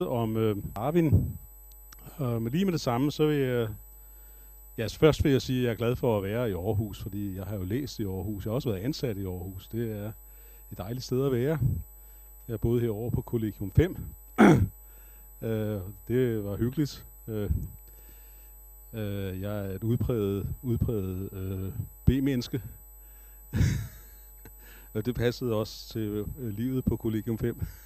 om øh, Arvin. Og med lige med det samme, så vil jeg... Ja, først vil jeg sige, at jeg er glad for at være i Aarhus, fordi jeg har jo læst i Aarhus. Jeg har også været ansat i Aarhus. Det er et dejligt sted at være. Jeg boede herovre på Collegium 5. øh, det var hyggeligt. Øh, øh, jeg er et udpræget, udpræget øh, B-menneske. og det passede også til øh, livet på Collegium 5.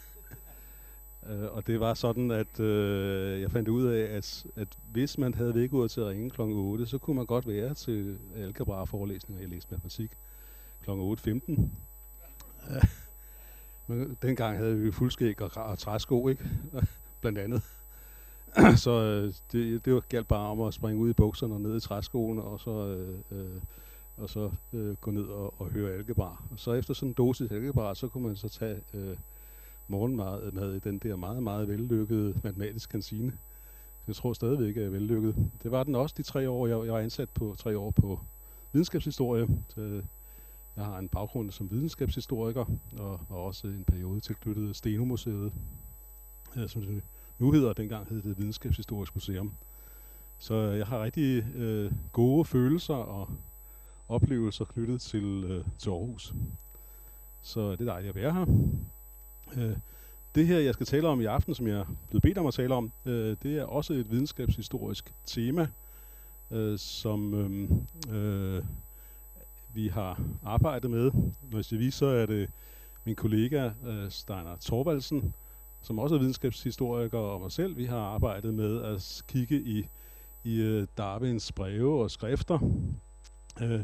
Øh, og det var sådan, at øh, jeg fandt ud af, at, at hvis man havde vækkeuret til at ringe kl. 8, så kunne man godt være til algebra-forelæsninger. Jeg læste matematik kl. 8.15. Uh, men dengang havde vi fuldskæg og, og træsko, ikke? Blandt andet. så øh, det, det var galt bare om at springe ud i bukserne og ned i træskoene, og så, øh, øh, og så øh, gå ned og, og høre algebra. Og så efter sådan en dosis algebra, så kunne man så tage... Øh, morgenmad med i den der meget, meget vellykkede matematisk kantine. Jeg tror stadigvæk, at jeg er vellykket. Det var den også de tre år. Jeg, jeg var ansat på tre år på videnskabshistorie. Så øh, jeg har en baggrund som videnskabshistoriker, og, og også en periode tilknyttet Stenomuseet, øh, som det nu hedder, dengang hed det Videnskabshistorisk Museum. Så øh, jeg har rigtig øh, gode følelser og oplevelser knyttet til, øh, til Aarhus. Så det er dejligt at være her. Øh, det her, jeg skal tale om i aften, som jeg er blevet bedt om at tale om, øh, det er også et videnskabshistorisk tema, øh, som øh, øh, vi har arbejdet med. Når jeg siger vi, så er det min kollega øh, Steiner Torvaldsen, som også er videnskabshistoriker, og mig selv. Vi har arbejdet med at kigge i, i øh, Darwins breve og skrifter. Øh,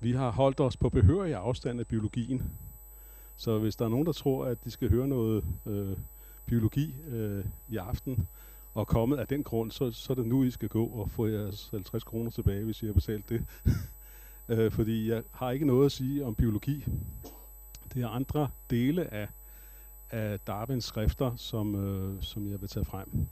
vi har holdt os på behørig afstand af biologien. Så hvis der er nogen, der tror, at de skal høre noget øh, biologi øh, i aften, og kommet af den grund, så, så er det nu, I skal gå og få jeres 50 kroner tilbage, hvis I har betalt det. øh, fordi jeg har ikke noget at sige om biologi. Det er andre dele af, af Darwins skrifter, som, øh, som jeg vil tage frem.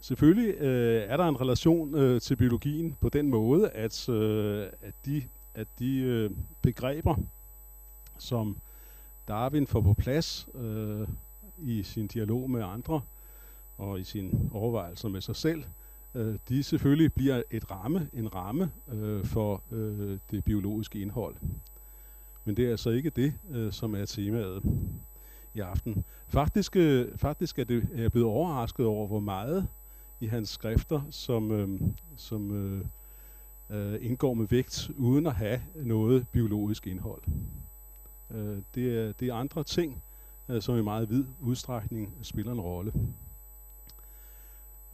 Selvfølgelig øh, er der en relation øh, til biologien på den måde, at, øh, at de, at de øh, begreber, som Darwin får på plads øh, i sin dialog med andre og i sin overvejelser med sig selv, øh, de selvfølgelig bliver et ramme, en ramme øh, for øh, det biologiske indhold. Men det er altså ikke det, øh, som er temaet i aften. Faktisk, øh, faktisk er, det, er jeg blevet overrasket over, hvor meget i hans skrifter, som, øh, som øh, øh, indgår med vægt, uden at have noget biologisk indhold. Øh, det, er, det er andre ting, øh, som i meget vid udstrækning spiller en rolle.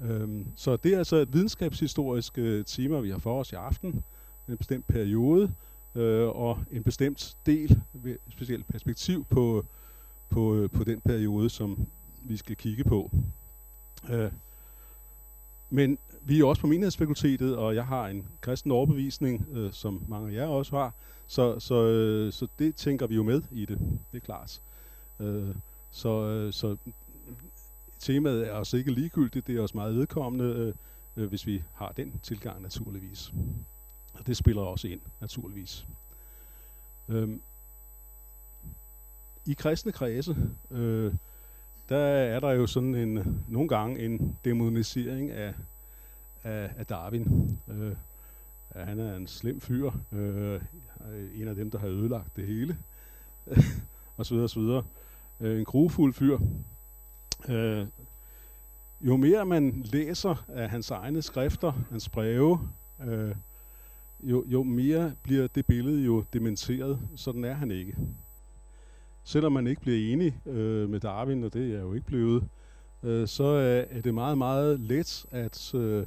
Øhm, så det er altså et videnskabshistorisk øh, tema, vi har for os i aften. En bestemt periode øh, og en bestemt del, et specielt perspektiv på, på, øh, på den periode, som vi skal kigge på. Øh, men vi er også på menighedsfakultetet, og jeg har en kristen overbevisning, øh, som mange af jer også har. Så, så, øh, så det tænker vi jo med i det, det er klart. Øh, så, øh, så temaet er også ikke ligegyldigt, det er også meget vedkommende, øh, øh hvis vi har den tilgang naturligvis. Og det spiller også ind, naturligvis. Øh, I kristne kredse, øh, der er der jo sådan en, nogle gange en demonisering af, af, af Darwin. Øh, at han er en slem fyr, øh, en af dem, der har ødelagt det hele, og så videre, og så videre. Øh, en grufuld fyr. Øh, jo mere man læser af hans egne skrifter, hans breve, øh, jo, jo mere bliver det billede jo dementeret. Sådan er han ikke. Selvom man ikke bliver enig øh, med Darwin, og det er jeg jo ikke blevet, øh, så øh, er det meget, meget let at, øh,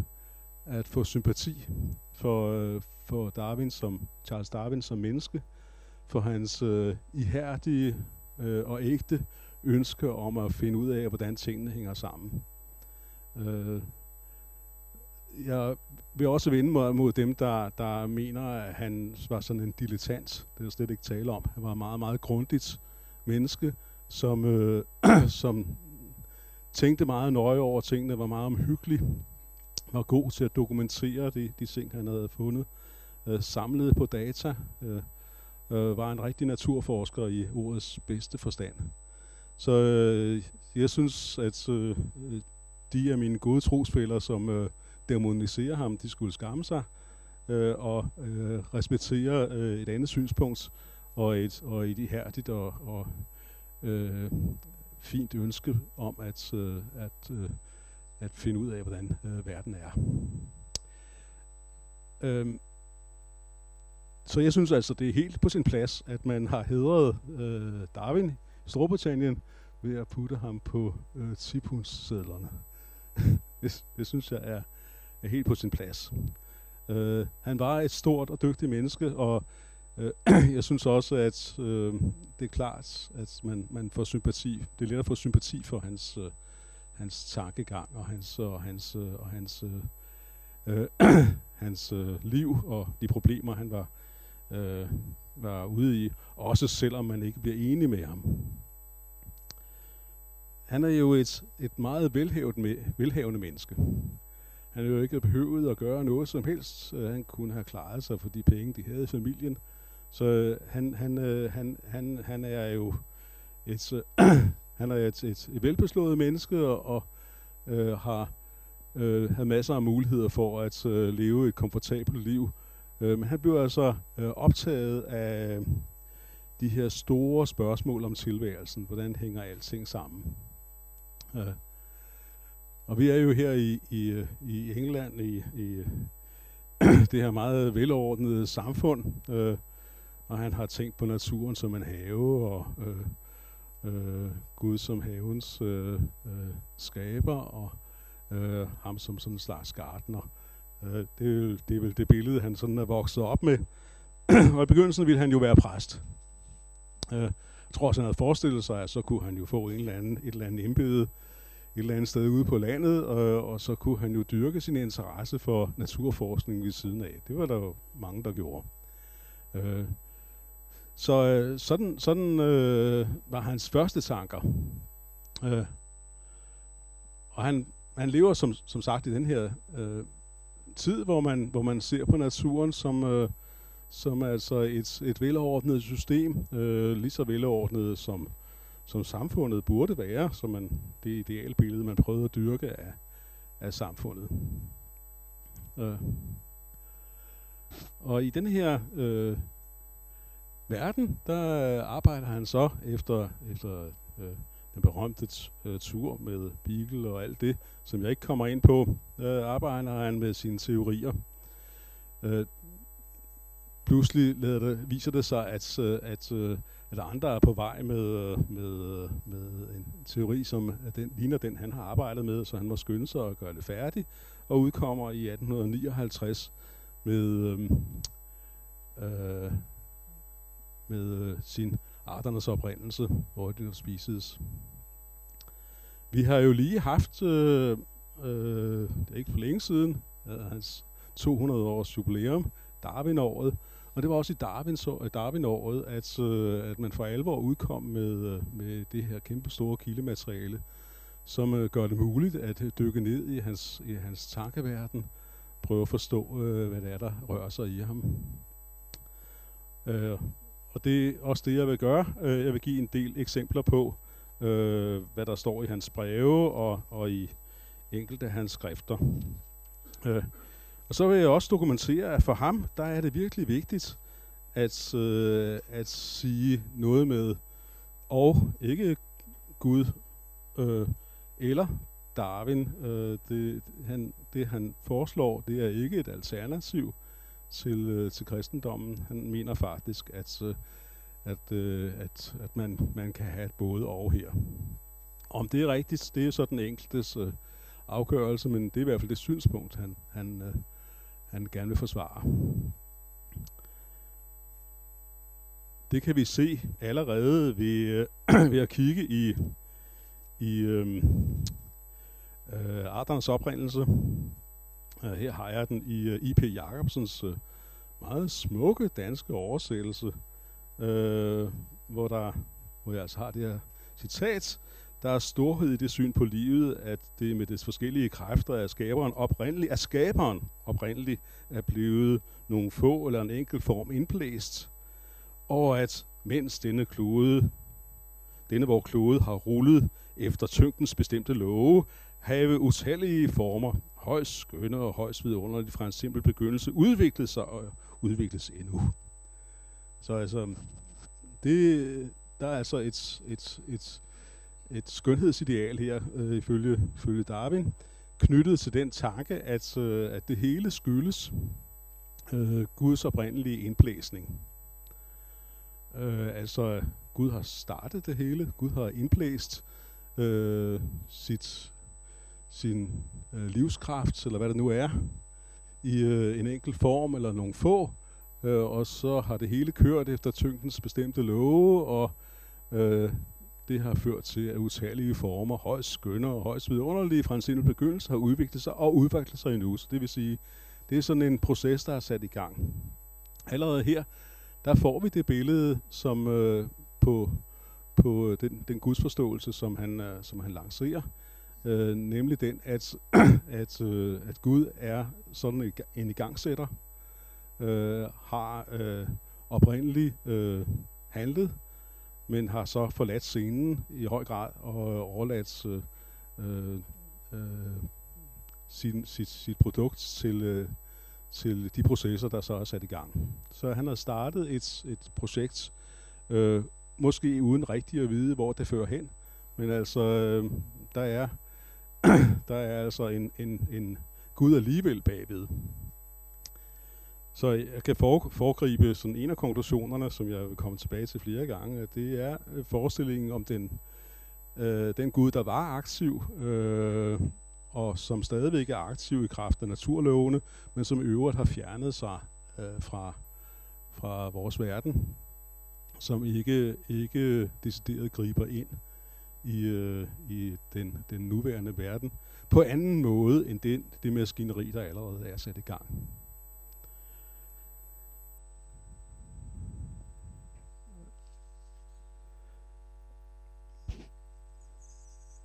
at få sympati for, øh, for Darwin som, Charles Darwin som menneske, for hans øh, ihærdige øh, og ægte ønske om at finde ud af, hvordan tingene hænger sammen. Øh, jeg vil også vende mig mod dem, der, der mener, at han var sådan en dilettant. Det er slet ikke tale om. Han var meget, meget grundigt menneske, som, øh, som tænkte meget nøje over tingene, var meget omhyggelig, var god til at dokumentere de, de ting, han havde fundet, øh, samlede på data, øh, øh, var en rigtig naturforsker i ordets bedste forstand. Så øh, jeg synes, at øh, de af mine gode trosfælder, som øh, demoniserer ham, de skulle skamme sig øh, og øh, respektere øh, et andet synspunkt og et, og et ihærdigt og, og øh, fint ønske om at, øh, at, øh, at finde ud af, hvordan øh, verden er. Øhm, så jeg synes altså, det er helt på sin plads, at man har hedret øh, Darwin i Storbritannien ved at putte ham på øh, tippundssedlerne. det, det synes jeg er, er helt på sin plads. Øh, han var et stort og dygtigt menneske, og øh, Øh, jeg synes også, at øh, det er klart, at man, man får sympati. Det er let at få sympati for hans, øh, hans tankegang og hans, øh, og hans, øh, og hans, øh, øh hans øh, liv og de problemer, han var, øh, var ude i, også selvom man ikke bliver enig med ham. Han er jo et, et meget velhavende, velhavende menneske. Han er jo ikke behøvet at gøre noget som helst. Han kunne have klaret sig for de penge, de havde i familien. Så øh, han, han, øh, han, han, han er jo et, han er et, et, et velbeslået menneske og, og øh, har øh, har masser af muligheder for at øh, leve et komfortabelt liv. Øh, men han blev altså øh, optaget af øh, de her store spørgsmål om tilværelsen. Hvordan hænger alting sammen? Øh. og vi er jo her i, i, i England, i, i det her meget velordnede samfund, øh, og han har tænkt på naturen som en have, og øh, øh, Gud som havens øh, øh, skaber, og øh, ham som sådan en slags gartner. Øh, det, er vel, det er vel det billede, han sådan er vokset op med. og i begyndelsen ville han jo være præst. Øh, jeg tror også, han havde forestillet sig, at så kunne han jo få en eller anden, et eller andet embede, et eller andet sted ude på landet, og, og så kunne han jo dyrke sin interesse for naturforskning ved siden af. Det var der jo mange, der gjorde. Øh, så øh, sådan, sådan øh, var hans første tanker. Øh, og han, han lever som, som sagt i den her øh, tid, hvor man, hvor man ser på naturen som, øh, som altså et, et velordnet system, øh, lige så velordnet som, som samfundet burde være, som man, det idealbillede, man prøvede at dyrke af, af samfundet. Øh. Og i den her øh, verden, der øh, arbejder han så efter, efter øh, den berømte øh, tur med Beagle og alt det, som jeg ikke kommer ind på, øh, arbejder han med sine teorier. Øh, pludselig lader det, viser det sig, at, øh, at, øh, at andre er på vej med, med, med en teori, som den, ligner den, han har arbejdet med, så han må skynde sig at gøre det færdigt, og udkommer i 1859 med, øh, med øh, sin arternes oprindelse, hvor det spises. Vi har jo lige haft, øh, øh, det er ikke for længe siden, øh, hans 200 års jubilæum, Darwin-året, og det var også i Darwin, så, øh, Darwin-året, at, øh, at man for alvor udkom med, øh, med det her kæmpe store kildemateriale, som øh, gør det muligt at dykke ned i hans, i hans tankeverden, prøve at forstå, øh, hvad det er, der rører sig i ham. Øh, og det er også det, jeg vil gøre. Øh, jeg vil give en del eksempler på, øh, hvad der står i hans breve og, og i enkelte af hans skrifter. Øh, og så vil jeg også dokumentere, at for ham, der er det virkelig vigtigt at, øh, at sige noget med og ikke Gud øh, eller Darwin. Øh, det, han, det han foreslår, det er ikke et alternativ til, øh, til kristendommen. Han mener faktisk, at, øh, at, øh, at, at man, man kan have et både og her. Om det er rigtigt, det er så den enkeltes øh, afgørelse, men det er i hvert fald det synspunkt, han, han, øh, han gerne vil forsvare. Det kan vi se allerede ved, øh, ved at kigge i, i øh, øh, arternes oprindelse. Her har jeg den i øh, uh, I.P. Jacobsens uh, meget smukke danske oversættelse, uh, hvor, der, hvor jeg altså har det her citat. Der er storhed i det syn på livet, at det med dets forskellige kræfter er skaberen oprindeligt, er skaberen oprindeligt er blevet nogle få eller en enkelt form indblæst, og at mens denne klode denne vor klode har rullet efter tyngdens bestemte love, have utallige former, højst skønne og højst vidunderligt fra en simpel begyndelse, udviklet sig og udvikles endnu. Så altså, det, der er altså et, et, et, et skønhedsideal her, øh, ifølge, ifølge Darwin, knyttet til den tanke, at, øh, at det hele skyldes øh, Guds oprindelige indblæsning. Øh, altså, Gud har startet det hele. Gud har indblæst øh, sit, sin øh, livskraft, eller hvad det nu er, i øh, en enkelt form eller nogle få, øh, og så har det hele kørt efter tyngdens bestemte love, og øh, det har ført til, at utallige former, højst skønne og højst vidunderlige fra en simpel begyndelse, har udviklet sig og udviklet sig endnu. Så det vil sige, det er sådan en proces, der er sat i gang. Allerede her, der får vi det billede, som øh, på, på øh, den, den gudsforståelse, som han, øh, som han lancerer. Øh, nemlig den, at, at, øh, at Gud er sådan en igangsætter, øh, har øh, oprindeligt øh, handlet, men har så forladt scenen i høj grad og øh, overladt øh, øh, øh, sin, sit, sit produkt til, øh, til de processer, der så er sat i gang. Så han har startet et, et projekt, øh, måske uden rigtig at vide, hvor det fører hen, men altså, øh, der er der er altså en, en, en Gud alligevel bagved. Så jeg kan for, foregribe sådan en af konklusionerne, som jeg vil komme tilbage til flere gange, at det er øh, forestillingen om den, øh, den Gud, der var aktiv, øh, og som stadigvæk er aktiv i kraft af naturlovene, men som øvrigt har fjernet sig øh, fra, fra vores verden, som ikke, ikke decideret griber ind i, øh, i den, den nuværende verden, på anden måde end den, det maskineri, der allerede er sat i gang.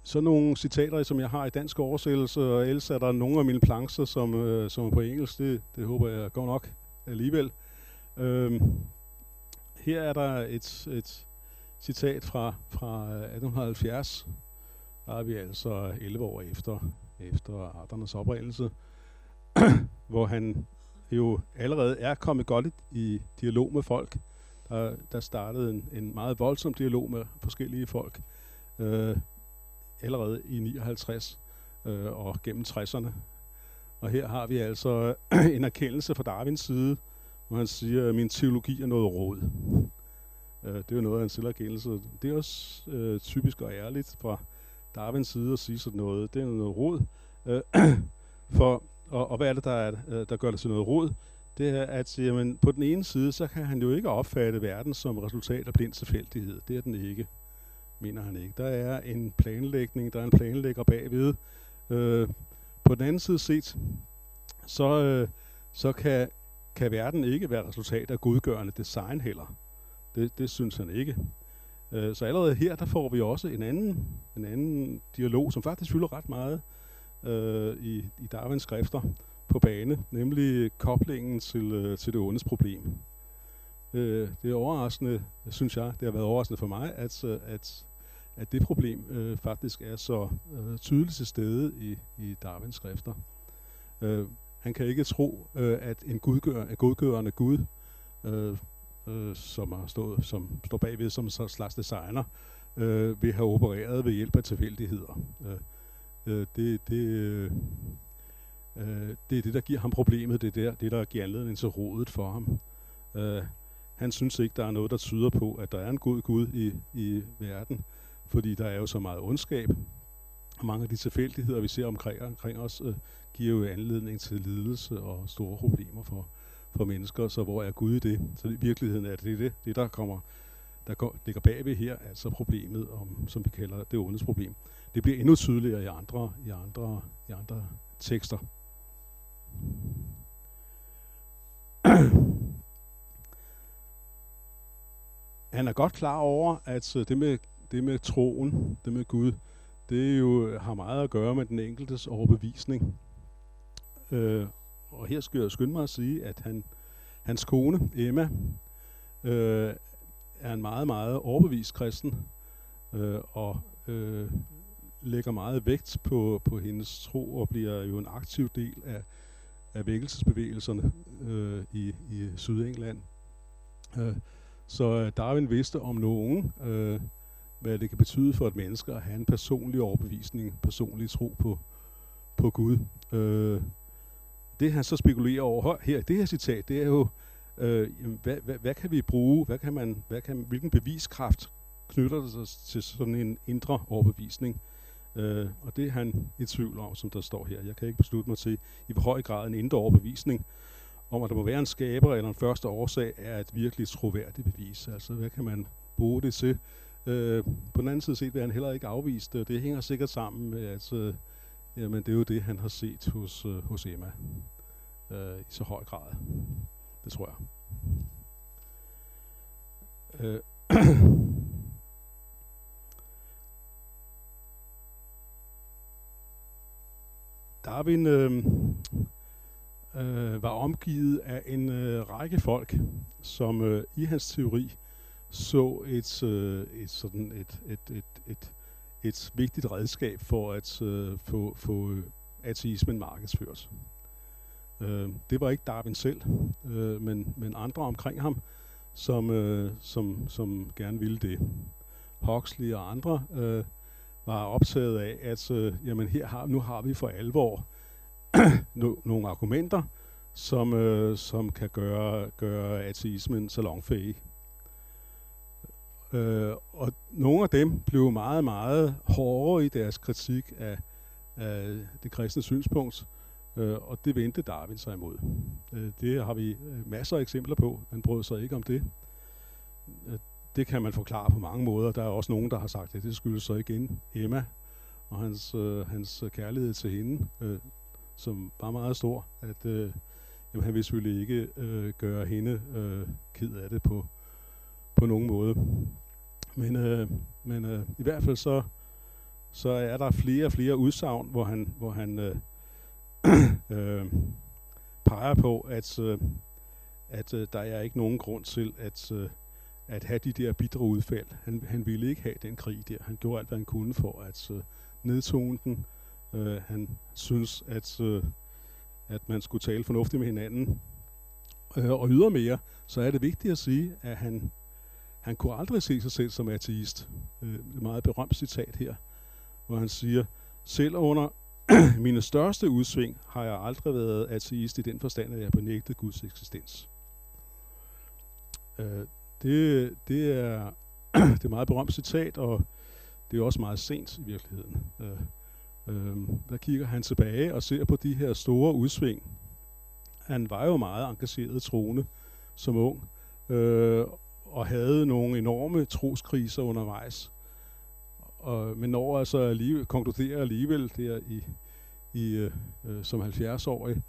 Så nogle citater, som jeg har i dansk oversættelse, og ellers er der nogle af mine plancher, som, øh, som er på engelsk. Det, det håber jeg går nok alligevel. Øhm, her er der et, et citat fra, fra øh, 1870. Der er vi altså 11 år efter, efter arternes oprindelse, hvor han jo allerede er kommet godt i dialog med folk. Der, der startede en, en meget voldsom dialog med forskellige folk. Øh, allerede i 59 øh, og gennem 60'erne. Og her har vi altså en erkendelse fra Darwins side, hvor han siger, at min teologi er noget råd. Øh, det er jo noget af en selverkendelse. Det er også øh, typisk og ærligt fra Darwins side at sige sådan noget. Det er noget råd. Øh, for, og, og hvad er det, der, er, øh, der gør det til noget råd? Det er, at jamen, på den ene side, så kan han jo ikke opfatte verden som resultat af blind tilfældighed. Det er den ikke mener han ikke. Der er en planlægning, der er en planlægger bagved. Øh, på den anden side set, så, øh, så kan, kan verden ikke være resultat af godgørende design heller. Det, det synes han ikke. Øh, så allerede her, der får vi også en anden, en anden dialog, som faktisk fylder ret meget øh, i, i Darwins skrifter på bane, nemlig koblingen til, øh, til det ondes problem. Øh, det er overraskende, synes jeg, det har været overraskende for mig, at, øh, at at det problem øh, faktisk er så øh, tydeligt til stede i, i Darwins skrifter. Øh, han kan ikke tro, øh, at en, gudgør, en godgørende Gud, øh, øh, som, har stået, som står bagved som en slags designer, øh, vil have opereret ved hjælp af tilfældigheder. Øh, øh det, det, øh, øh, det er det, der giver ham problemet. Det er der, det, der giver anledning til rodet for ham. Øh, han synes ikke, der er noget, der tyder på, at der er en god Gud i, i verden fordi der er jo så meget ondskab. Og mange af de tilfældigheder, vi ser omkring, omkring os, øh, giver jo anledning til lidelse og store problemer for, for mennesker. Så hvor er Gud i det? Så i virkeligheden er det det, det der kommer der går, ligger bagved her, altså problemet, om, som vi kalder det ondes problem. Det bliver endnu tydeligere i andre, i andre, i andre tekster. Han er godt klar over, at øh, det med det med troen, det med Gud, det jo har meget at gøre med den enkeltes overbevisning. Øh, og her skal jeg skynde mig at sige, at han, hans kone, Emma, øh, er en meget, meget overbevist kristen. øh, og øh, lægger meget vægt på, på hendes tro og bliver jo en aktiv del af, af vækkelsesbevægelserne øh, i, i Sydengland. Øh, så øh, Darwin vidste om nogen, øh, hvad det kan betyde for et menneske at have en personlig overbevisning, personlig tro på, på Gud. Øh, det han så spekulerer over her, det her citat, det er jo, øh, hvad, hvad, hvad kan vi bruge, hvad kan man, hvad kan, hvilken beviskraft knytter det sig til sådan en indre overbevisning? Øh, og det er han i tvivl om, som der står her. Jeg kan ikke beslutte mig til, i hvor høj grad en indre overbevisning om, at der må være en skaber eller en første årsag, er et virkelig troværdigt bevis. Altså, hvad kan man bruge det til? Øh, på den anden side set vil han heller ikke afvise det, og det hænger sikkert sammen med, at øh, jamen, det er jo det, han har set hos, øh, hos Emma øh, i så høj grad. Det tror jeg. Øh. Darwin øh, øh, var omgivet af en øh, række folk, som øh, i hans teori så et, øh, et, sådan et, et, et, et, et vigtigt redskab for at øh, få, få øh, ateismen markedsført. Øh, det var ikke Darwin selv, øh, men, men andre omkring ham, som, øh, som, som gerne ville det. Huxley og andre øh, var optaget af, at øh, jamen her har, nu har vi for alvor no, nogle argumenter, som, øh, som kan gøre, gøre ateismen salonfæhig. Øh, og nogle af dem blev meget, meget hårdere i deres kritik af, af det kristne synspunkt, øh, og det vendte Darwin sig imod. Øh, det har vi øh, masser af eksempler på. Han brød sig ikke om det. Øh, det kan man forklare på mange måder. Der er også nogen, der har sagt, at det skyldes så igen Emma og hans, øh, hans kærlighed til hende, øh, som var meget stor, at øh, jamen, han ville selvfølgelig ikke øh, gøre hende øh, ked af det på, på nogen måde. Men, øh, men øh, i hvert fald så, så er der flere og flere udsagn, hvor han, hvor han øh, øh, peger på, at, øh, at øh, der er ikke nogen grund til at, øh, at have de der bitre udfald. Han, han ville ikke have den krig der. Han gjorde alt, hvad han kunne for at øh, nedtone den. Øh, han synes, at, øh, at man skulle tale fornuftigt med hinanden. Øh, og ydermere, så er det vigtigt at sige, at han, han kunne aldrig se sig selv som ateist. Øh, et meget berømt citat her, hvor han siger, selv under mine største udsving har jeg aldrig været ateist i den forstand, at jeg benægtede Guds eksistens. Øh, det, det, er, det er et meget berømt citat, og det er også meget sent i virkeligheden. Øh, øh, der kigger han tilbage og ser på de her store udsving. Han var jo meget engageret troende som ung, øh, og havde nogle enorme troskriser undervejs. Og, men når altså alligevel, konkluderer alligevel der i, i, øh, øh som 70-årig,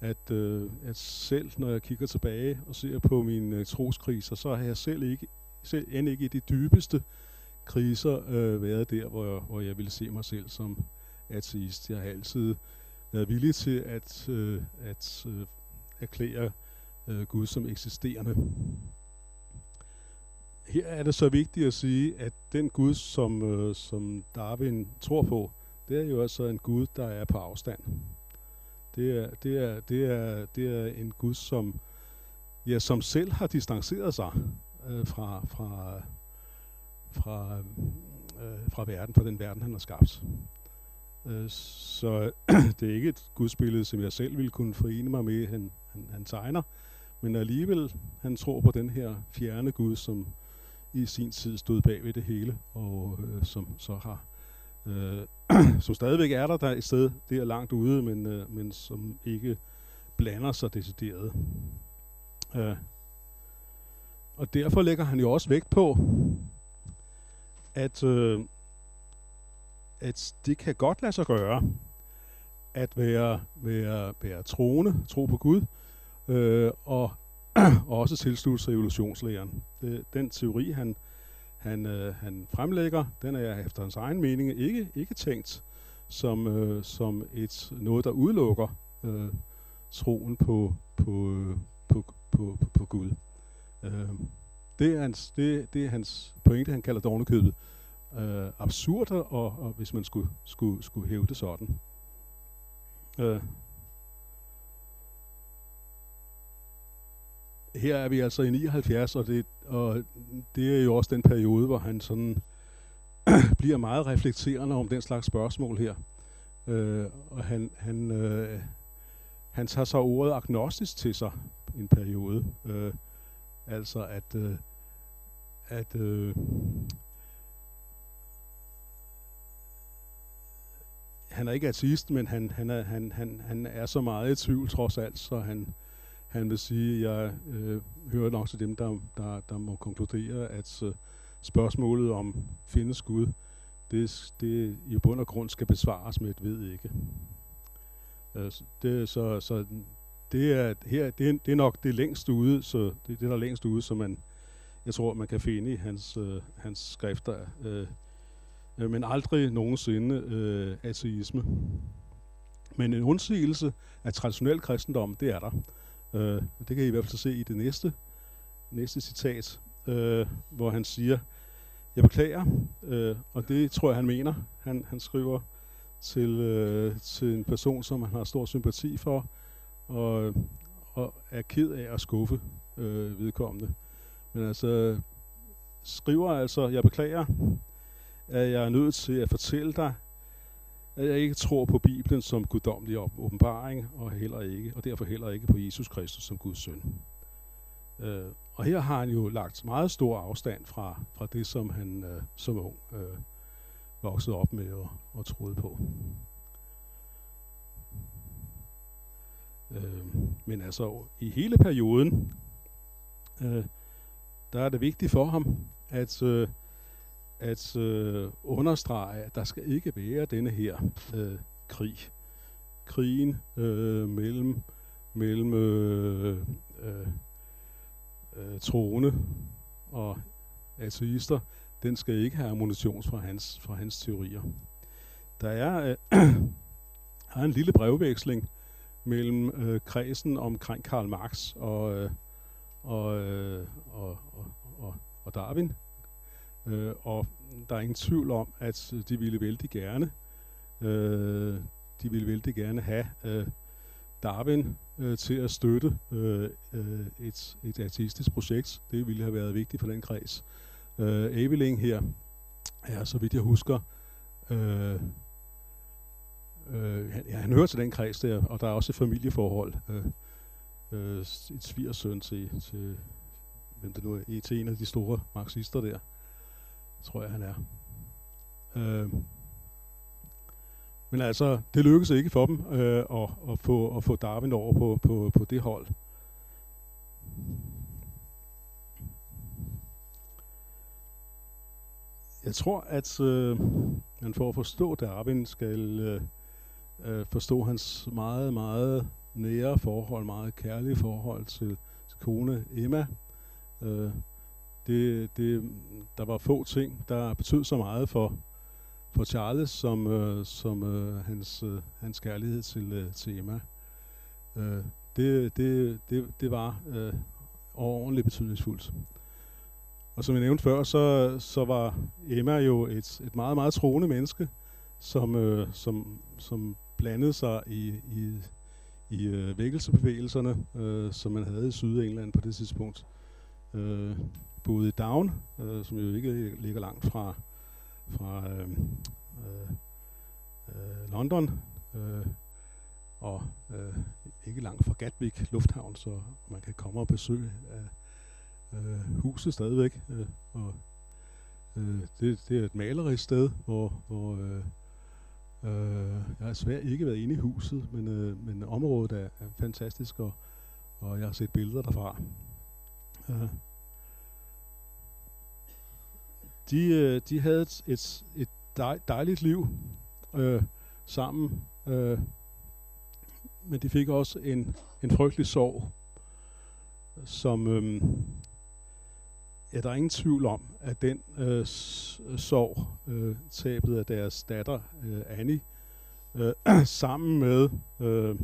at, øh, at selv når jeg kigger tilbage og ser på mine øh, troskriser, så har jeg selv ikke selv end ikke i de dybeste kriser øh, været der, hvor jeg, hvor jeg ville se mig selv som ateist. Jeg har altid været villig til at, øh, at øh, erklære øh, Gud som eksisterende. Her er det så vigtigt at sige, at den Gud, som, øh, som Darwin tror på, det er jo altså en Gud, der er på afstand. Det er, det er, det er, det er en Gud, som, ja, som selv har distanceret sig øh, fra, fra, fra, øh, fra verden, fra den verden, han har skabt. Øh, så det er ikke et gudsbillede, som jeg selv ville kunne forene mig med, han, han, han tegner, men alligevel, han tror på den her fjerne Gud, som i sin tid stod bag ved det hele, og øh, som så har øh, som stadigvæk er der, der er et sted der langt ude, men, øh, men som ikke blander sig decideret. Øh, og derfor lægger han jo også vægt på, at, øh, at det kan godt lade sig gøre, at være, være, være troende, tro på Gud, øh, og, og også tilslutte sig evolutionslæren. Det, den teori, han, han, øh, han fremlægger, den er efter hans egen mening ikke, ikke tænkt som, øh, som et noget, der udelukker øh, troen på, på, øh, på, på, på, på Gud. Øh, det, er hans, det, det er hans pointe, han kalder dognekøbet. øh, absurd, og, og hvis man skulle, skulle, skulle hæve det sådan. Øh. Her er vi altså i 79, og det, og det er jo også den periode, hvor han sådan bliver meget reflekterende om den slags spørgsmål her. Øh, og han, han, øh, han tager så ordet agnostisk til sig en periode. Øh, altså at, øh, at øh, han er ikke ateist, men han, han, er, han, han, han er så meget i tvivl trods alt, så han, han vil sige, at jeg øh, hører nok til dem, der, der, der må konkludere, at øh, spørgsmålet om findes Gud, det, det i bund og grund skal besvares med et ved ikke. Øh, det, så, så det er, her, det, er, det er nok det længst ude, så det er det, der længst ude, som man, jeg tror, man kan finde i hans, øh, hans skrifter. Øh, øh, men aldrig nogensinde øh, ateisme. Men en undsigelse af traditionel kristendom, det er der. Øh, det kan I i hvert fald se i det næste, næste citat, øh, hvor han siger, jeg beklager, øh, og det tror jeg, han mener. Han, han skriver til, øh, til en person, som han har stor sympati for, og, og er ked af at skuffe øh, vedkommende. Men altså, skriver altså, jeg beklager, at jeg er nødt til at fortælle dig, at jeg ikke tror på Bibelen som guddommelig åbenbaring, og heller ikke, og derfor heller ikke på Jesus Kristus som Guds søn. Øh, og her har han jo lagt meget stor afstand fra, fra det, som han øh, som ung øh, voksede op med og, og troede på. Øh, men altså i hele perioden, øh, der er det vigtigt for ham, at, øh, at øh, understrege, at der skal ikke være denne her øh, krig. Krigen øh, mellem, mellem øh, øh, øh, troende og ateister, den skal ikke have ammunition fra hans, fra hans teorier. Der er, øh, er en lille brevveksling mellem øh, kredsen omkring Karl Marx og, øh, og, øh, og, og, og, og Darwin. Øh, og der er ingen tvivl om, at øh, de ville vældig gerne, øh, de ville vældig gerne have øh, Darwin øh, til at støtte øh, øh, et, et artistisk projekt. Det ville have været vigtigt for den kreds. Øh, Aveling her er, så vidt jeg husker, øh, øh, han, ja, han hører til den kreds der, og der er også et familieforhold. Øh, øh, et svigersøn til, til, hvem det nu er, til en af de store marxister der, tror jeg han er. Øh, men altså, det lykkedes ikke for dem øh, at, at, få, at få Darwin over på, på, på det hold. Jeg tror, at øh, man for at forstå Darwin skal øh, øh forstå hans meget, meget nære forhold, meget kærlige forhold til, til kone Emma. Øh, det, det, der var få ting, der betød så meget for, for Charles som, øh, som øh, hans, øh, hans kærlighed til, øh, til Emma. Øh, det, det, det, det var øh, overordentligt betydningsfuldt. Og som jeg nævnte før, så, så var Emma jo et, et meget, meget troende menneske, som, øh, som, som blandede sig i, i, i øh, vækkelsebevægelserne, øh, som man havde i Sydengland på det tidspunkt. Øh, boede i Down, øh, som jo ikke ligger langt fra, fra øh, øh, øh, London, øh, og øh, ikke langt fra Gatwick Lufthavn, så man kan komme og besøge øh, øh huset stadigvæk. Øh, og, øh, det, det er et malerisk sted, hvor, hvor øh, øh, jeg har svært ikke været inde i huset, men, øh, men området er, er fantastisk, og, og jeg har set billeder derfra. Øh, de, øh, de havde et, et, et dejligt liv øh, sammen, øh, men de fik også en, en frygtelig sorg, som øh, ja, der er ingen tvivl om, at den øh, sorg, øh, tabet af deres datter øh, Annie, øh, sammen med øh,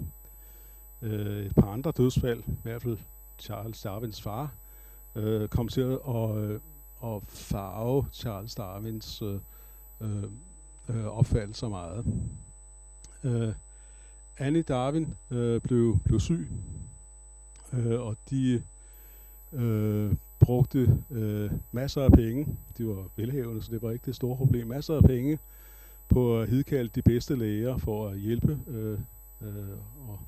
øh, et par andre dødsfald, i hvert fald Charles Darwins far, øh, kom til at øh, at farve Charles Darwins øh, øh, øh, opfattelse meget. Øh, Annie Darwin øh, blev, blev syg, øh, og de øh, brugte øh, masser af penge. De var velhavende, så det var ikke det store problem. Masser af penge på at hidkalde de bedste læger for at hjælpe øh, øh, og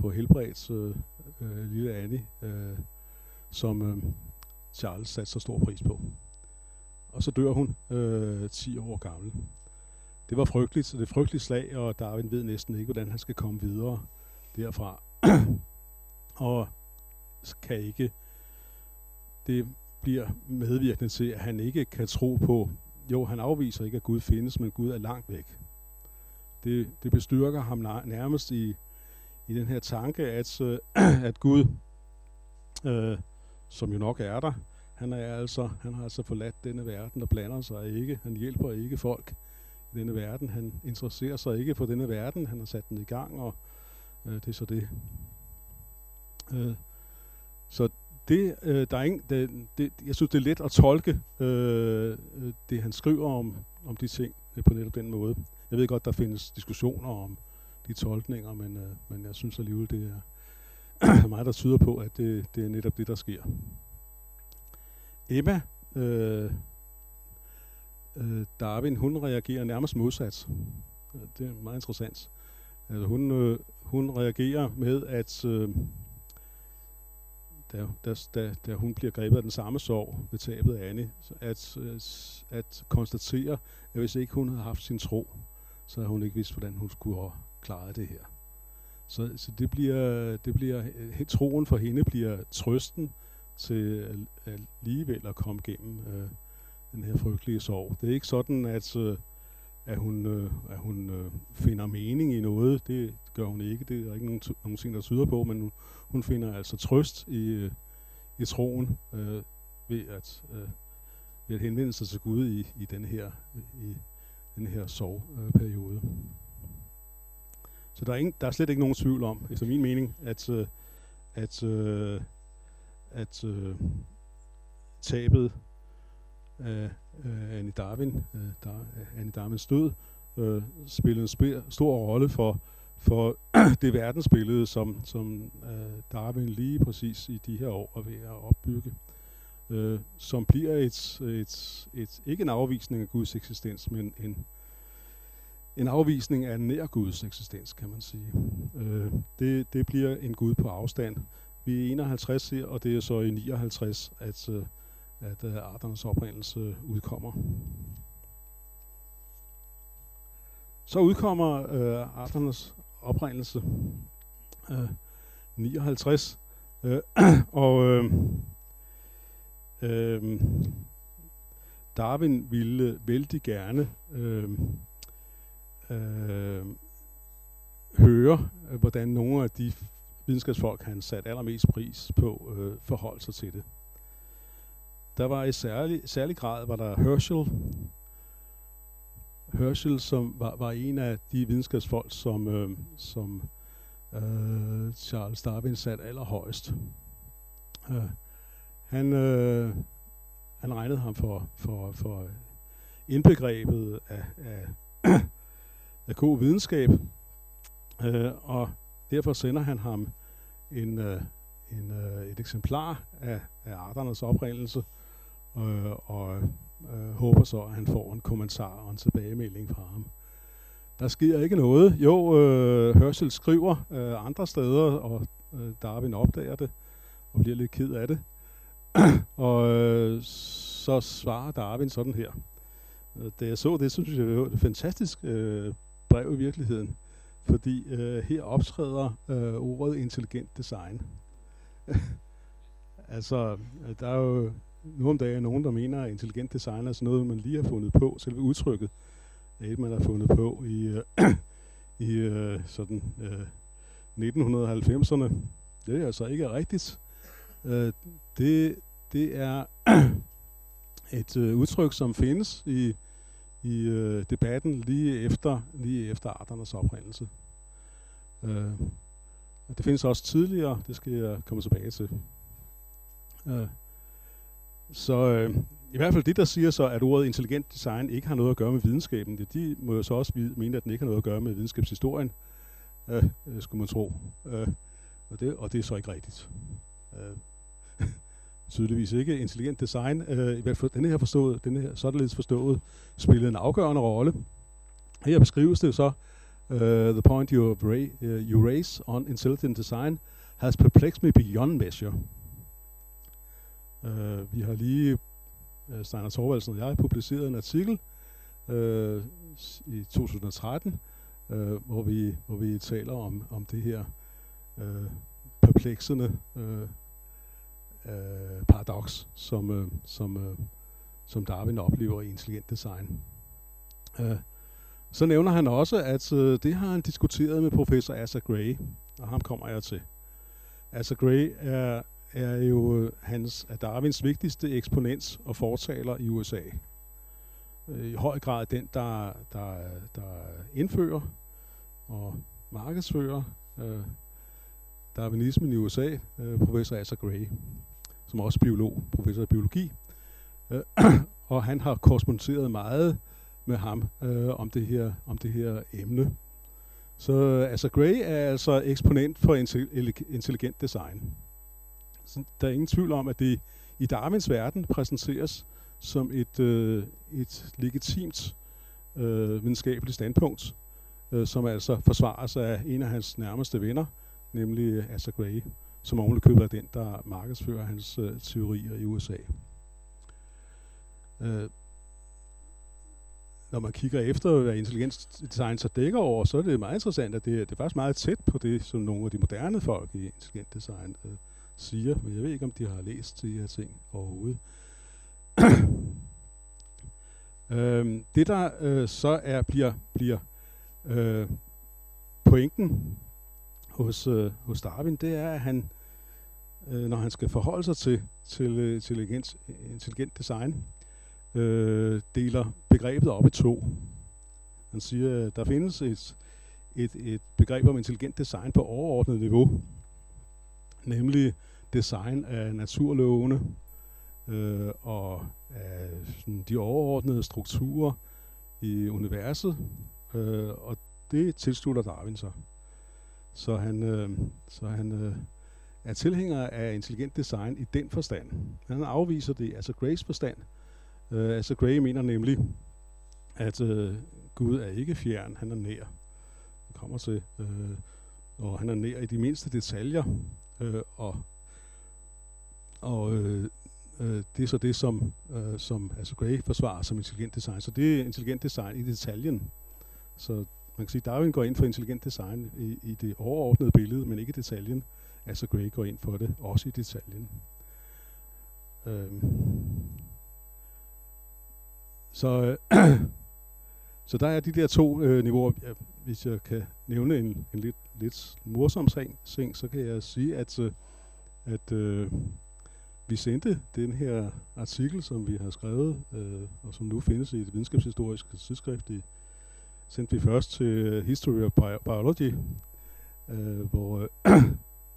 få helbredt øh, øh, lille Annie, øh, som øh, Charles satte så stor pris på. Og så dør hun øh, 10 år gammel. Det var frygteligt, så det er frygteligt slag, og Darwin ved næsten ikke, hvordan han skal komme videre derfra. og kan ikke det bliver medvirkende til, at han ikke kan tro på, jo, han afviser ikke, at Gud findes, men Gud er langt væk. Det, det bestyrker ham nærmest i, i den her tanke, at, øh, at Gud, øh, som jo nok er der, han, er altså, han har altså forladt denne verden og blander sig ikke. Han hjælper ikke folk i denne verden. Han interesserer sig ikke for denne verden. Han har sat den i gang, og øh, det er så det. Øh, så det, øh, der er ingen, det, det, jeg synes, det er let at tolke øh, øh det, han skriver om, om de ting øh, på netop den måde. Jeg ved godt, der findes diskussioner om de tolkninger, men, øh, men jeg synes alligevel, det er meget, der tyder på, at det, det er netop det, der sker. Emma øh, øh, Darwin, hun reagerer nærmest modsat. Øh, det er meget interessant. Altså, hun, øh, hun reagerer med, at øh, da, da, da, da hun bliver grebet af den samme sorg ved tabet af Anne, at, øh, at konstatere, at hvis ikke hun havde haft sin tro, så havde hun ikke vidst, hvordan hun skulle have klaret det her. Så, så det bliver, det bliver, øh, troen for hende bliver trøsten til alligevel at komme igennem øh, den her frygtelige sorg. Det er ikke sådan, at, øh, at hun, øh, at hun øh, finder mening i noget. Det gør hun ikke. Det er ikke nogen, nogen ting, der tyder på, men hun, hun finder altså trøst i, øh, i troen øh, ved, at, øh, ved at henvende sig til Gud i, i den her, i den her sorgperiode. Øh, så der er, ingen, der er slet ikke nogen tvivl om, efter min mening, at, øh, at, øh, at øh, tabet af øh, Annie Darwin, øh, der, Annie Darwins død, øh, spillede en stor rolle for, for det verdensbillede, som, som øh, Darwin lige præcis i de her år er ved at opbygge, øh, som bliver et, et, et, ikke en afvisning af Guds eksistens, men en, en afvisning af nær Guds eksistens, kan man sige. Øh, det, det bliver en Gud på afstand. Vi er 51 her, og det er så i 59, at, øh, at øh, arternes oprindelse udkommer. Så udkommer øh, arternes oprindelse øh, 59, øh, og øh, øh, Darwin ville vældig gerne øh, øh, høre, øh, hvordan nogle af de videnskabsfolk, han satte allermest pris på, øh, forholdt sig til det. Der var i særlig, særlig grad var der Herschel. Herschel, som var, var en af de videnskabsfolk, som, øh, som øh, Charles Darwin satte allerhøjst. Øh, han, øh, han regnede ham for, for, for indbegrebet af, af, af god videnskab, øh, og derfor sender han ham en, øh, en, øh, et eksemplar af, af arternes oprindelse, øh, og øh, håber så, at han får en kommentar og en tilbagemelding fra ham. Der sker ikke noget. Jo, øh, Herschel skriver øh, andre steder, og øh, Darwin opdager det, og bliver lidt ked af det. og øh, så svarer Darwin sådan her. Øh, da jeg så det, så synes jeg, det var et fantastisk øh, brev i virkeligheden. Fordi øh, her optræder øh, ordet intelligent design. altså, øh, der er jo nu om dagen nogen, der mener, at intelligent design er sådan noget, man lige har fundet på. Selve udtrykket er et, man har fundet på i, øh, i øh, sådan, øh, 1990'erne. Det er altså ikke rigtigt. Øh, det, det er et øh, udtryk, som findes i, i øh, debatten lige efter, lige efter arternes oprindelse. Øh, det findes også tidligere, det skal jeg komme tilbage til. Øh, så øh, I hvert fald det, der siger så, at ordet intelligent design ikke har noget at gøre med videnskaben, det, de må jo så også mene, at den ikke har noget at gøre med videnskabshistorien, øh, øh, skulle man tro. Øh, og, det, og det er så ikke rigtigt. Øh, tydeligvis ikke. Intelligent design, øh, i hvert fald denne her forstået, denne her således forstået, spillede en afgørende rolle. Her beskrives det så, uh, the point you, ra- uh, you raise on intelligent design has perplexed me beyond measure. Uh, vi har lige, uh, Steiner Thorvaldsen og jeg, publiceret en artikel uh, i 2013, uh, hvor, vi, hvor vi taler om, om det her uh, perplexende uh, øh, paradoks, som, øh, som, øh, som Darwin oplever i intelligent design. Øh, så nævner han også, at øh, det har han diskuteret med professor Asa Gray, og ham kommer jeg til. Asa Gray er, er jo øh, hans, er Darwins vigtigste eksponent og fortaler i USA. Øh, I høj grad den, der, der, der indfører og markedsfører øh, darwinismen i USA, øh, professor Asa Gray, som er også biolog, professor i biologi. Øh, og han har korresponderet meget med ham øh, om, det her, om det her emne. Så øh, altså Gray er altså eksponent for intelligent design. Så der er ingen tvivl om, at det i Darwins verden præsenteres som et, øh, et legitimt øh, videnskabeligt standpunkt, øh, som altså forsvares af en af hans nærmeste venner, nemlig Asa Gray, som ovenikøbet er den, der markedsfører hans øh, teorier i USA. Øh, når man kigger efter, hvad intelligensdesign så dækker over, så er det meget interessant, at det, det er faktisk meget tæt på det, som nogle af de moderne folk i intelligent design øh, siger. Men jeg ved ikke, om de har læst de her ting overhovedet. øhm, det, der øh, så er bliver, bliver øh, pointen hos, øh, hos Darwin, det er, at han, øh, når han skal forholde sig til, til, øh, til intelligent, intelligent design, øh, deler begrebet op i to. Han siger, at der findes et, et, et begreb om intelligent design på overordnet niveau, nemlig design af naturlovene øh, og af sådan, de overordnede strukturer i universet, øh, og det tilslutter Darwin sig. Så han, øh, så han øh, er tilhænger af intelligent design i den forstand. Han afviser det, altså Grace forstand, Øh, altså Gray mener nemlig, at øh, Gud er ikke fjern, han er nær. Han kommer til, øh, og han er nær i de mindste detaljer, Øh, og, og øh, øh, det er så det, som, øh, som altså Gray forsvarer som intelligent design. Så det er intelligent design i detaljen. Så man kan sige, Darwin går ind for intelligent design i, i det overordnede billede, men ikke i detaljen. Altså Gray går ind for det også i detaljen. Øhm. så, øh, så der er de der to øh, niveauer. Hvis jeg kan nævne en, en lidt, lidt morsom ting, så kan jeg sige, at, øh, at øh, vi sendte den her artikel, som vi har skrevet, øh, og som nu findes i et videnskabshistorisk tidsskrift, i, sendte vi først til øh, History of Biology, øh, hvor øh,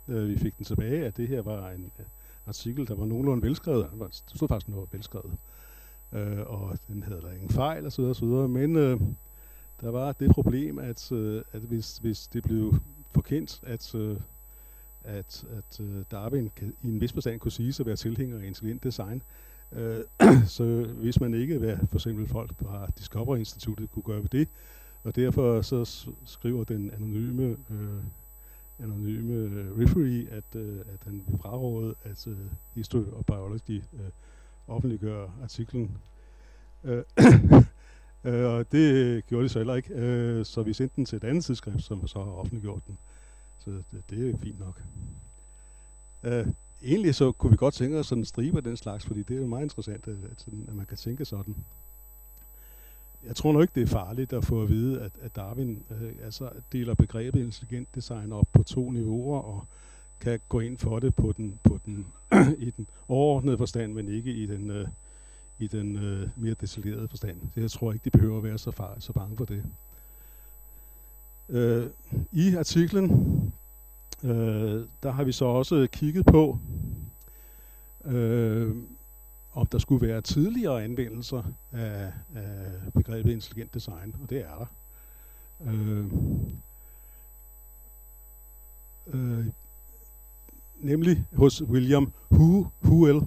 øh, vi fik den tilbage, at det her var en øh, artikel, der var nogenlunde velskrevet. Det stod faktisk noget velskrevet øh, og den havde der ingen fejl osv. osv. Men øh, der var det problem, at, øh, at hvis, hvis det blev forkendt, at, øh, at, at øh, Darwin kan, i en vis forstand kunne sige at være tilhænger af intelligent design, øh, så hvis man ikke, hvad for eksempel folk fra Discovery Instituttet kunne gøre ved det, og derfor så skriver den anonyme øh, anonyme referee, at, øh, at han vil fraråde, at øh, History og Biology øh, offentliggør artiklen. Øh, øh, og det gjorde de så heller ikke, øh, så vi sendte den til et andet tidsskrift, som så har offentliggjort den. Så det, det er fint nok. Øh, egentlig så kunne vi godt tænke os sådan en stribe af den slags, fordi det er jo meget interessant, at, at, at man kan tænke sådan. Jeg tror nok ikke, det er farligt at få at vide, at, at Darwin øh, altså deler begrebet intelligent design op på to niveauer, og kan gå ind for det på den, på den i den overordnede forstand, men ikke i den, øh, i den øh, mere detaljerede forstand. Så jeg tror ikke, de behøver at være så, far, så bange for det. Øh, I artiklen, øh, der har vi så også kigget på, øh, om der skulle være tidligere anvendelser af, af begrebet intelligent design, og det er der. Øh, øh, nemlig hos William Hu, Huel.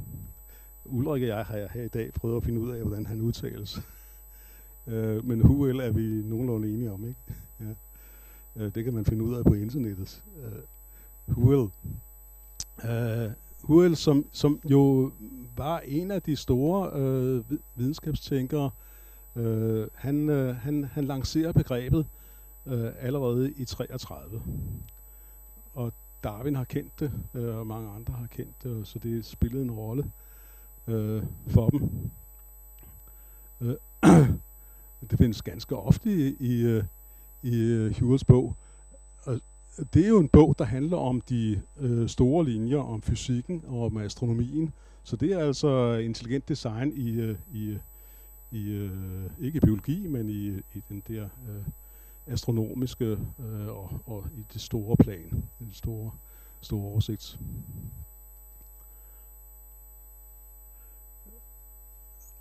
Ulrik og jeg har her i dag prøvet at finde ud af, hvordan han udtales. øh, men Huel er vi nogenlunde enige om, ikke? ja. øh, det kan man finde ud af på internettet. Øh, Huel. Øh, Huel, som, som jo var en af de store øh, videnskabstænkere, øh, han, øh, han, han lancerer begrebet øh, allerede i 33. Og Darwin har kendt det, øh, og mange andre har kendt det, så det spillede en rolle øh, for dem. Øh, det findes ganske ofte i, i, øh, i øh, Hewells bog. Og det er jo en bog, der handler om de øh, store linjer, om fysikken og om astronomien. Så det er altså intelligent design i, øh, i, i øh, ikke i biologi, men i, i den der øh, astronomiske øh, og, og i det store plan, den store, store oversigt.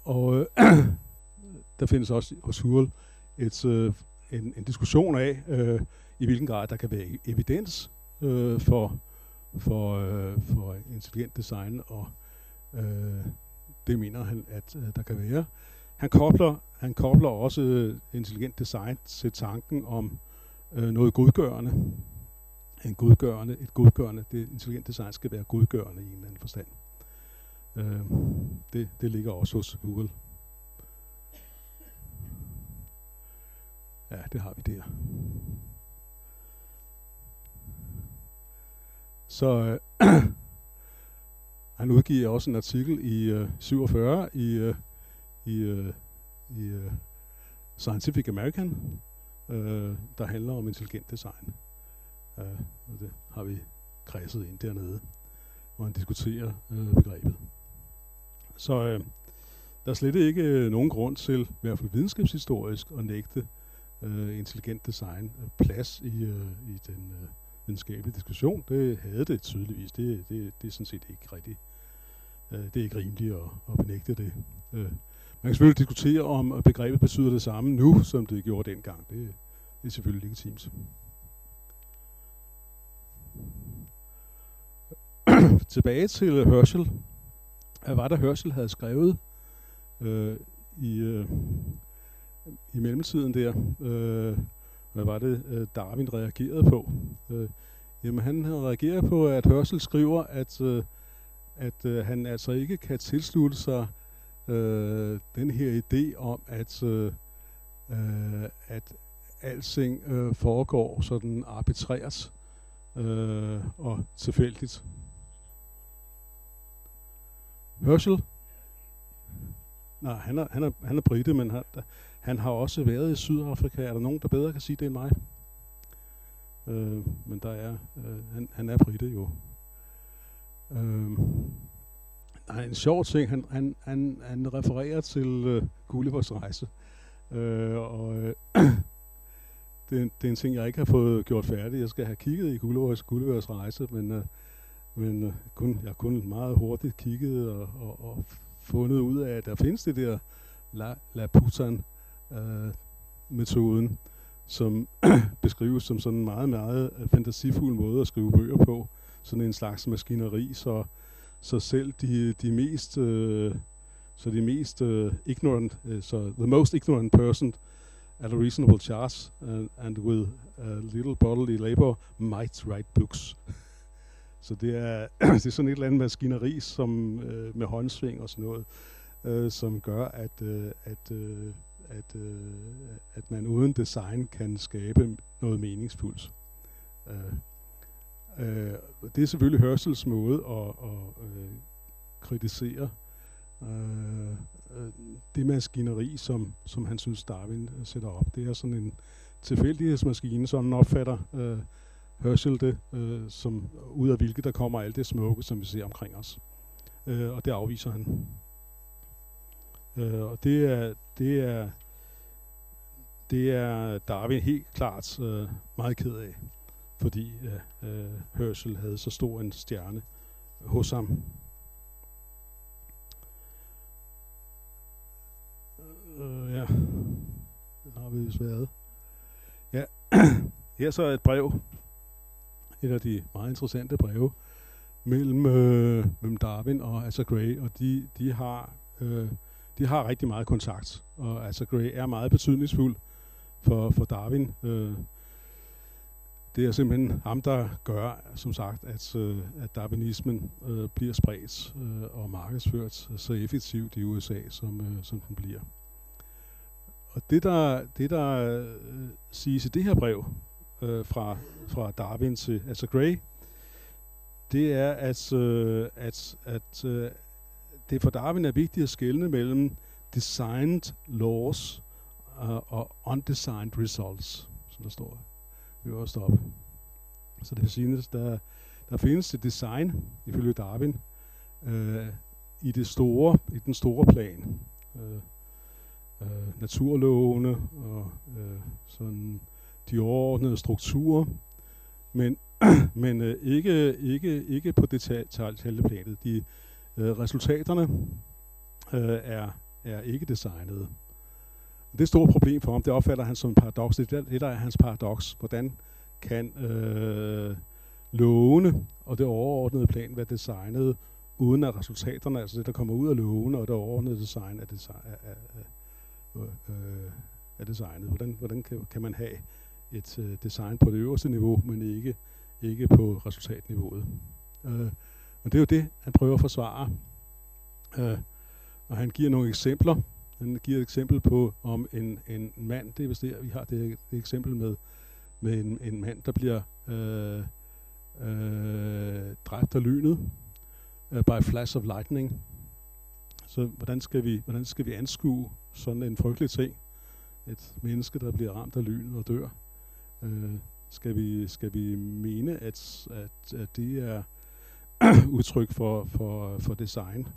Og øh, der findes også hos Hurl et, øh, en, en diskussion af, øh, i hvilken grad der kan være e- evidens øh, for, for, øh, for intelligent design, og øh, det mener han, at øh, der kan være. Han kobler, han kobler også øh, intelligent design til tanken om øh, noget godgørende. En godgørende, et godgørende, det intelligent design skal være godgørende i en eller anden forstand. Øh, det, det ligger også hos Google. Ja, det har vi der. Så øh, han udgiver også en artikel i øh, 47 i, øh, i, øh, i øh, Scientific American, øh, der handler om intelligent design. Øh, og det har vi kredset ind dernede, hvor han diskuterer øh, begrebet. Så øh, der er slet ikke øh, nogen grund til, i hvert fald videnskabshistorisk, at nægte øh, intelligent design øh, plads i, øh, i den øh, videnskabelig diskussion. Det havde det tydeligvis. Det, det, det er sådan set ikke rigtigt. Øh, det er ikke rimeligt at, at benægte det. Øh, man kan selvfølgelig diskutere, om begrebet betyder det samme nu, som det gjorde dengang. Det, det er selvfølgelig legitimt. Tilbage til Herschel. Hvad var det, Herschel havde skrevet øh, i, øh, i mellemtiden der? Øh, hvad var det, øh, Darwin reagerede på? Øh, jamen, han reagerer på, at Herschel skriver, at, øh, at øh, han altså ikke kan tilslutte sig øh, den her idé om, at, øh, øh at alting øh, foregår sådan arbitrært øh, og tilfældigt. Herschel? Nej, han er, han er, han er brite, men han, han har også været i Sydafrika. Er der nogen, der bedre kan sige det end mig? Øh, men der er, øh, han, han er britte jo. Øh, Nej, en sjov ting. Han, han, han, han refererer til øh, Gullivers rejse. Øh, og øh, det, det er en ting, jeg ikke har fået gjort færdig. Jeg skal have kigget i Gullivers, Gullivers rejse, men, øh, men øh, kun, jeg har kun meget hurtigt kigget og, og, og fundet ud af, at der findes det der La, La Putan øh, metoden, som beskrives som sådan en meget, meget øh, fantasifuld måde at skrive bøger på. Sådan en slags maskineri, så så selv de, de mest, øh, så de mest øh, ignorant, øh, så the most ignorant person at a reasonable charge and, and with a little bodily labor might write books. så det er, det er sådan et eller andet maskineri, som øh, med håndsving og sådan noget, øh, som gør, at, øh, at, øh, at, øh, at man uden design kan skabe noget meningsfuldt. Øh, Øh, det er selvfølgelig Herschels måde at, at øh, kritisere øh, øh, det maskineri, som, som han synes Darwin sætter op. Det er sådan en tilfældighedsmaskine, sådan opfatter øh, Herschel det, øh, som ud af hvilket der kommer alt det smukke, som vi ser omkring os. Øh, og det afviser han. Øh, og det er, det er, det er Darwin helt klart øh, meget ked af fordi øh, øh Herschel havde så stor en stjerne hos ham. Øh, ja, det har vi vist været. Ja, her så er et brev. Et af de meget interessante breve mellem, øh, mellem Darwin og Asa Gray, og de, de har øh, de har rigtig meget kontakt, og altså Gray er meget betydningsfuld for, for Darwin. Øh, det er simpelthen ham, der gør, som sagt, at, øh, at darwinismen øh, bliver spredt øh, og markedsført så effektivt i USA, som, øh, som den bliver. Og det, der, det, der øh, siges i det her brev øh, fra, fra Darwin til altså Gray, det er, at, øh, at, at øh, det for Darwin er vigtigt at skelne mellem designed laws uh, og undesigned results, som der står øverst oppe. Så det vil sige, der, der findes et design, ifølge Darwin, øh, i det store, i den store plan. Øh, øh, naturlovene og øh, sådan de overordnede strukturer, men, men øh, ikke, ikke, ikke på detaljeplanet. De øh, resultaterne øh, er, er ikke designet. Det er et stort problem for ham. Det opfatter han som en paradoks. Det er det, der er hans paradoks. Hvordan kan øh, lovene og det overordnede plan være designet, uden at resultaterne, altså det, der kommer ud af lovene og det overordnede design, er, design, er, er, er, øh, er designet. Hvordan, hvordan kan, kan man have et øh, design på det øverste niveau, men ikke, ikke på resultatniveauet? Øh, og det er jo det, han prøver at forsvare. Øh, og han giver nogle eksempler. Han giver et eksempel på om en, en mand, det er vist det, vi har det, det eksempel med, med en, en mand, der bliver øh, øh, dræbt af lynet uh, by flash of lightning. Så hvordan skal vi, hvordan skal vi anskue sådan en frygtelig ting? Et menneske, der bliver ramt af lynet og dør. Uh, skal vi, skal vi mene, at, at, at det er udtryk for, for, for design.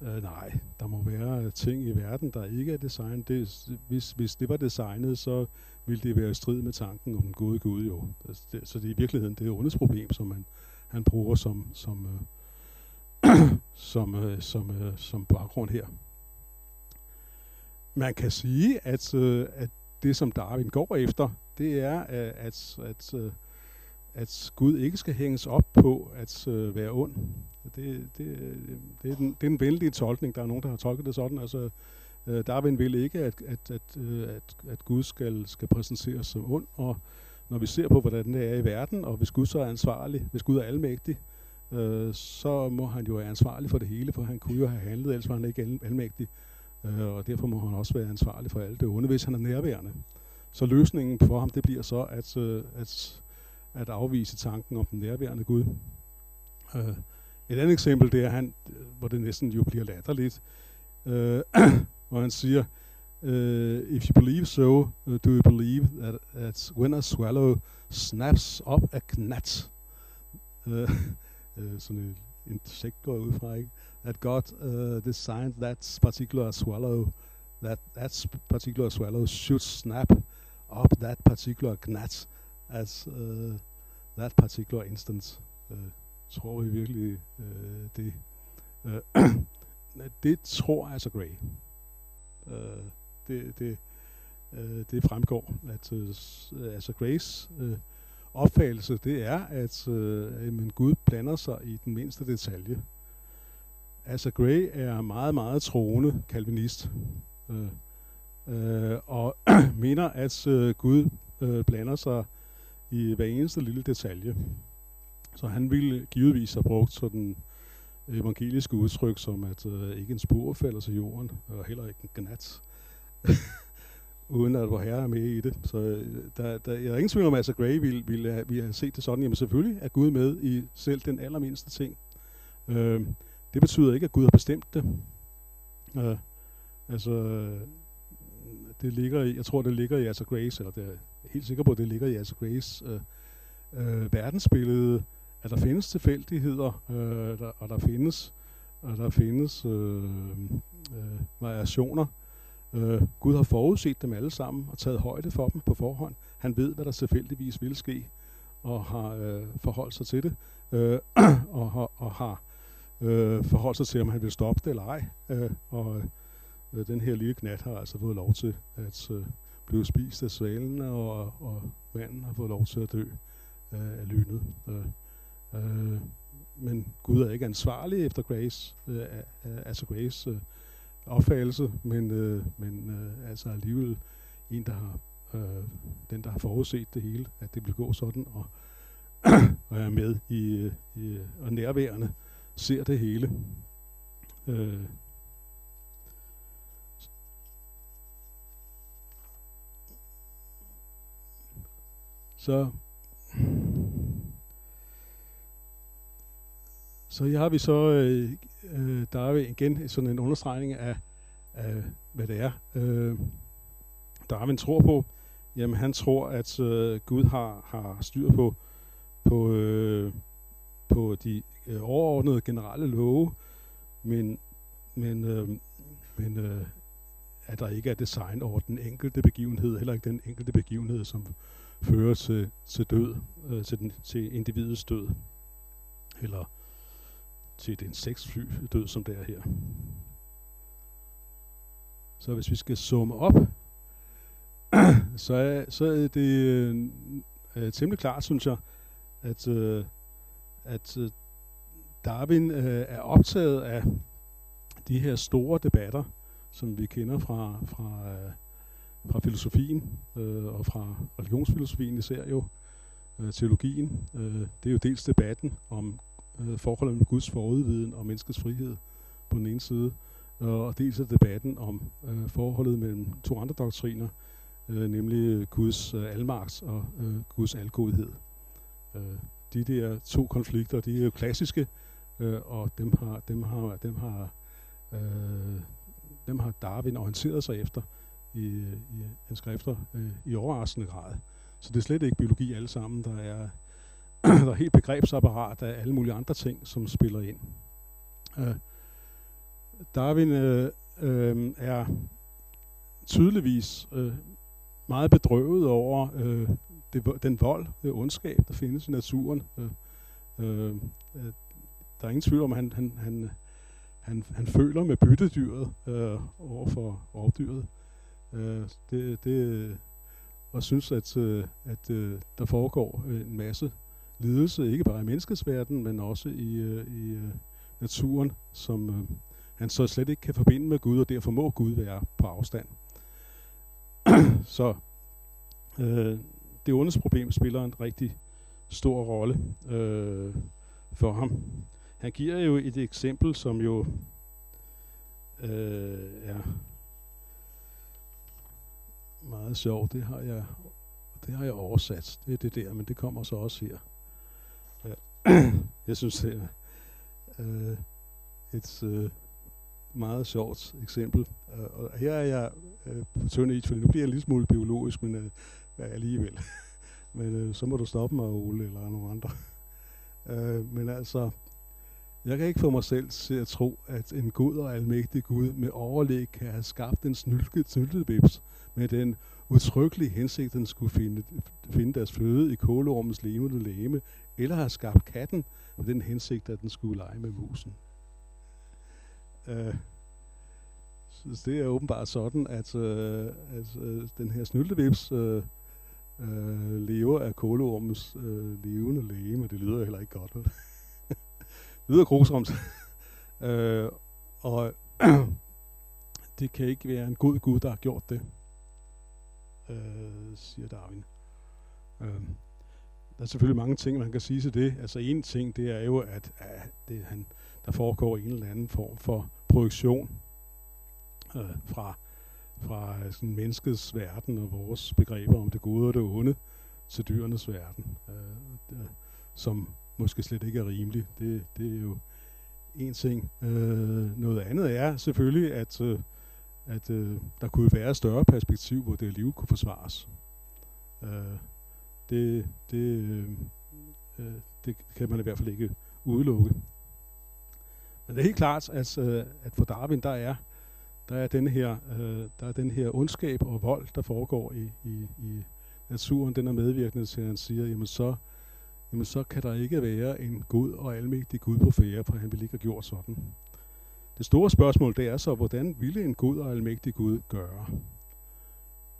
Uh, nej, der må være ting i verden, der ikke er design. Det, hvis, hvis det var designet, så ville det være i strid med tanken om den gode Gud jo. Altså, det, så det er i virkeligheden det er problem, som man, han bruger som, som, uh, som, uh, som, uh, som baggrund her. Man kan sige, at, uh, at det som Darwin går efter, det er, at, at, at at Gud ikke skal hænges op på at øh, være ond. Det, det, det, er den, det er den vældig tolkning. Der er nogen, der har tolket det sådan. Altså, øh, Darwin vil ikke, at, at, at, øh, at, at Gud skal, skal præsenteres som ond. Og når vi ser på, hvordan det er i verden, og hvis Gud så er ansvarlig, hvis Gud er almægtig, øh, så må han jo være ansvarlig for det hele, for han kunne jo have handlet, ellers var han ikke al- almægtig. Øh, og derfor må han også være ansvarlig for alt det onde, hvis han er nærværende. Så løsningen for ham, det bliver så, at, øh, at at afvise tanken om den nærværende Gud. Uh, et andet eksempel, det er, han, øh, hvor det næsten jo bliver latterligt, uh, hvor han siger, uh, if you believe so, uh, do you believe that, that when a swallow snaps up a gnat, uh, uh, sådan et insekt går ud fra, ikke? that God uh, designed that particular swallow, that that particular swallow should snap up that particular gnat as uh, that particular instance. Uh, tror vi virkelig uh, det? Uh, det tror altså Gray. Uh, det, det, uh, det fremgår, at uh, altså Grays uh, opfattelse, det er, at uh, men Gud blander sig i den mindste detalje. Altså Gray er meget, meget troende kalvinist. Uh, uh, og mener, at uh, Gud uh, blander sig i hver eneste lille detalje. Så han ville givetvis have brugt sådan evangeliske udtryk som, at øh, ikke en spor falder til jorden, og heller ikke en gnat, uden at vor herre er med i det. Så øh, der, der, jeg er ingen tvivl om, at Gray ville, ville, have, ville have set det sådan, jamen selvfølgelig er Gud med i selv den allermindste ting. Øh, det betyder ikke, at Gud har bestemt det. Øh, altså, øh, det ligger i, jeg tror, det ligger i altså Grace, eller det helt sikker på, at det ligger i Asa Grace øh, øh, verdensbillede, at der findes tilfældigheder, øh, der, og der findes, og der findes øh, øh, variationer. Øh, Gud har forudset dem alle sammen og taget højde for dem på forhånd. Han ved, hvad der tilfældigvis vil ske, og har øh, forholdt sig til det, øh, og, og, og har øh, forholdt sig til, om han vil stoppe det eller ej. Øh, og øh, den her lille knat har altså fået lov til at øh, blive spist af svalen, og, og manden har fået lov til at dø øh, af lynet. Øh, øh, men Gud er ikke ansvarlig efter Grace, øh, altså Grace øh, opfattelse, men, øh, men øh, altså alligevel en, der har, øh, den, der har forudset det hele, at det vil gå sådan, og, og er med i, øh, i og nærværende, ser det hele. Øh, så så her har vi så, øh, øh, der er igen sådan en understregning af, af hvad det er, øh, Darwin tror på. Jamen han tror, at øh, Gud har, har styr på, på, øh, på de øh, overordnede generelle love, men, men, øh, men øh, at der ikke er design over den enkelte begivenhed, heller ikke den enkelte begivenhed, som fører til, til død, øh, til, den, til individets død, eller til et insektfly død, som det er her. Så hvis vi skal summe op, så er, så er det øh, øh, temmelig klart, synes jeg, at, øh, at øh, Darwin øh, er optaget af de her store debatter, som vi kender fra, fra, øh, fra filosofien øh, og fra religionsfilosofien især jo, øh, teologien. Øh, det er jo dels debatten om øh, forholdet mellem Guds forudviden og menneskets frihed på den ene side, øh, og dels er debatten om øh, forholdet mellem to andre doktriner, øh, nemlig Guds øh, almagt og øh, Guds algodhed. Øh, de der to konflikter, de er jo klassiske, øh, og dem har, dem har, dem har, øh, dem har Darwin orienteret sig efter i, i hans skrifter øh, i overraskende grad. Så det er slet ikke biologi alle sammen, der er, der er helt begrebsapparat af alle mulige andre ting, som spiller ind. Øh, Darwin øh, øh, er tydeligvis øh, meget bedrøvet over øh, det, den vold, øh, ondskab, der findes i naturen. Øh, øh, øh, der er ingen tvivl om, at han, han, han, han, han føler med byttedyret øh, over for rovdyret. Øh, det, det, og synes, at, øh, at øh, der foregår øh, en masse lidelse, ikke bare i menneskets verden, men også i, øh, i øh, naturen, som øh, han så slet ikke kan forbinde med Gud, og derfor må Gud være på afstand. så øh, det ondes problem spiller en rigtig stor rolle øh, for ham. Han giver jo et eksempel, som jo øh, er meget sjov. Det har jeg, det har jeg oversat. Det er det der, men det kommer så også her. jeg synes, det er øh, et øh, meget sjovt eksempel. Øh, og her er jeg øh, på tynd is, for nu bliver jeg en lille smule biologisk, men uh, alligevel. men så må du stoppe mig, Ole, eller nogen andre. uh, men altså, jeg kan ikke få mig selv til at tro, at en god og almægtig Gud med overlæg kan have skabt en snylket snyltebips med den utryggelige hensigt, at den skulle finde, finde deres føde i kålormens levende læme, eller har skabt katten med den hensigt, at den skulle lege med musen. Øh, så det er åbenbart sådan, at, øh, at øh, den her snyltevips øh, øh, lever af kålormens øh, levende og det lyder heller ikke godt. det lyder grusomt. øh, og det kan ikke være en god Gud, der har gjort det, øh, siger Darwin. Uh, der er selvfølgelig mange ting, man kan sige til det. Altså en ting, det er jo, at, at det, han, der foregår en eller anden form for projektion øh, fra, fra sådan menneskets verden og vores begreber om det gode og det onde til dyrenes verden, øh, det, som måske slet ikke er rimelig. Det, det er jo en ting. Øh, noget andet er selvfølgelig, at, øh, at øh, der kunne være et større perspektiv, hvor det liv kunne forsvares. Øh, det, det, øh, øh, det kan man i hvert fald ikke udelukke. Men det er helt klart, at, øh, at for Darwin, der er, der er den her, øh, der er den her ondskab og vold, der foregår i, i, i naturen, den er medvirkende til, at han siger, jamen så, jamen så kan der ikke være en god og almægtig Gud på fære, for han ville ikke have gjort sådan. Det store spørgsmål, det er så, hvordan ville en god og almægtig Gud gøre?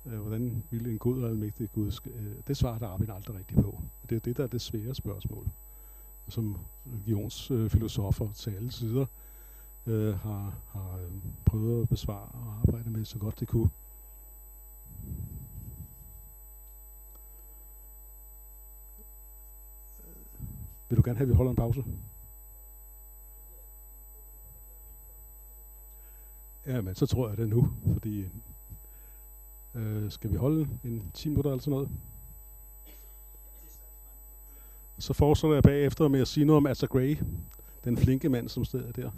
Øh, hvordan ville en god og almægtig Gud... Øh, det svarer Darwin aldrig rigtigt på. Det er det, der er det svære spørgsmål, som religionsfilosofer øh, til alle sider øh, har, har prøvet at besvare og arbejde med så godt det kunne. Vil du gerne have, at vi holder en pause? Ja, men så tror jeg det nu, fordi øh, skal vi holde en 10 minutter eller sådan noget? Så fortsætter jeg bagefter med at sige noget om Asa Gray, den flinke mand, som stedet der.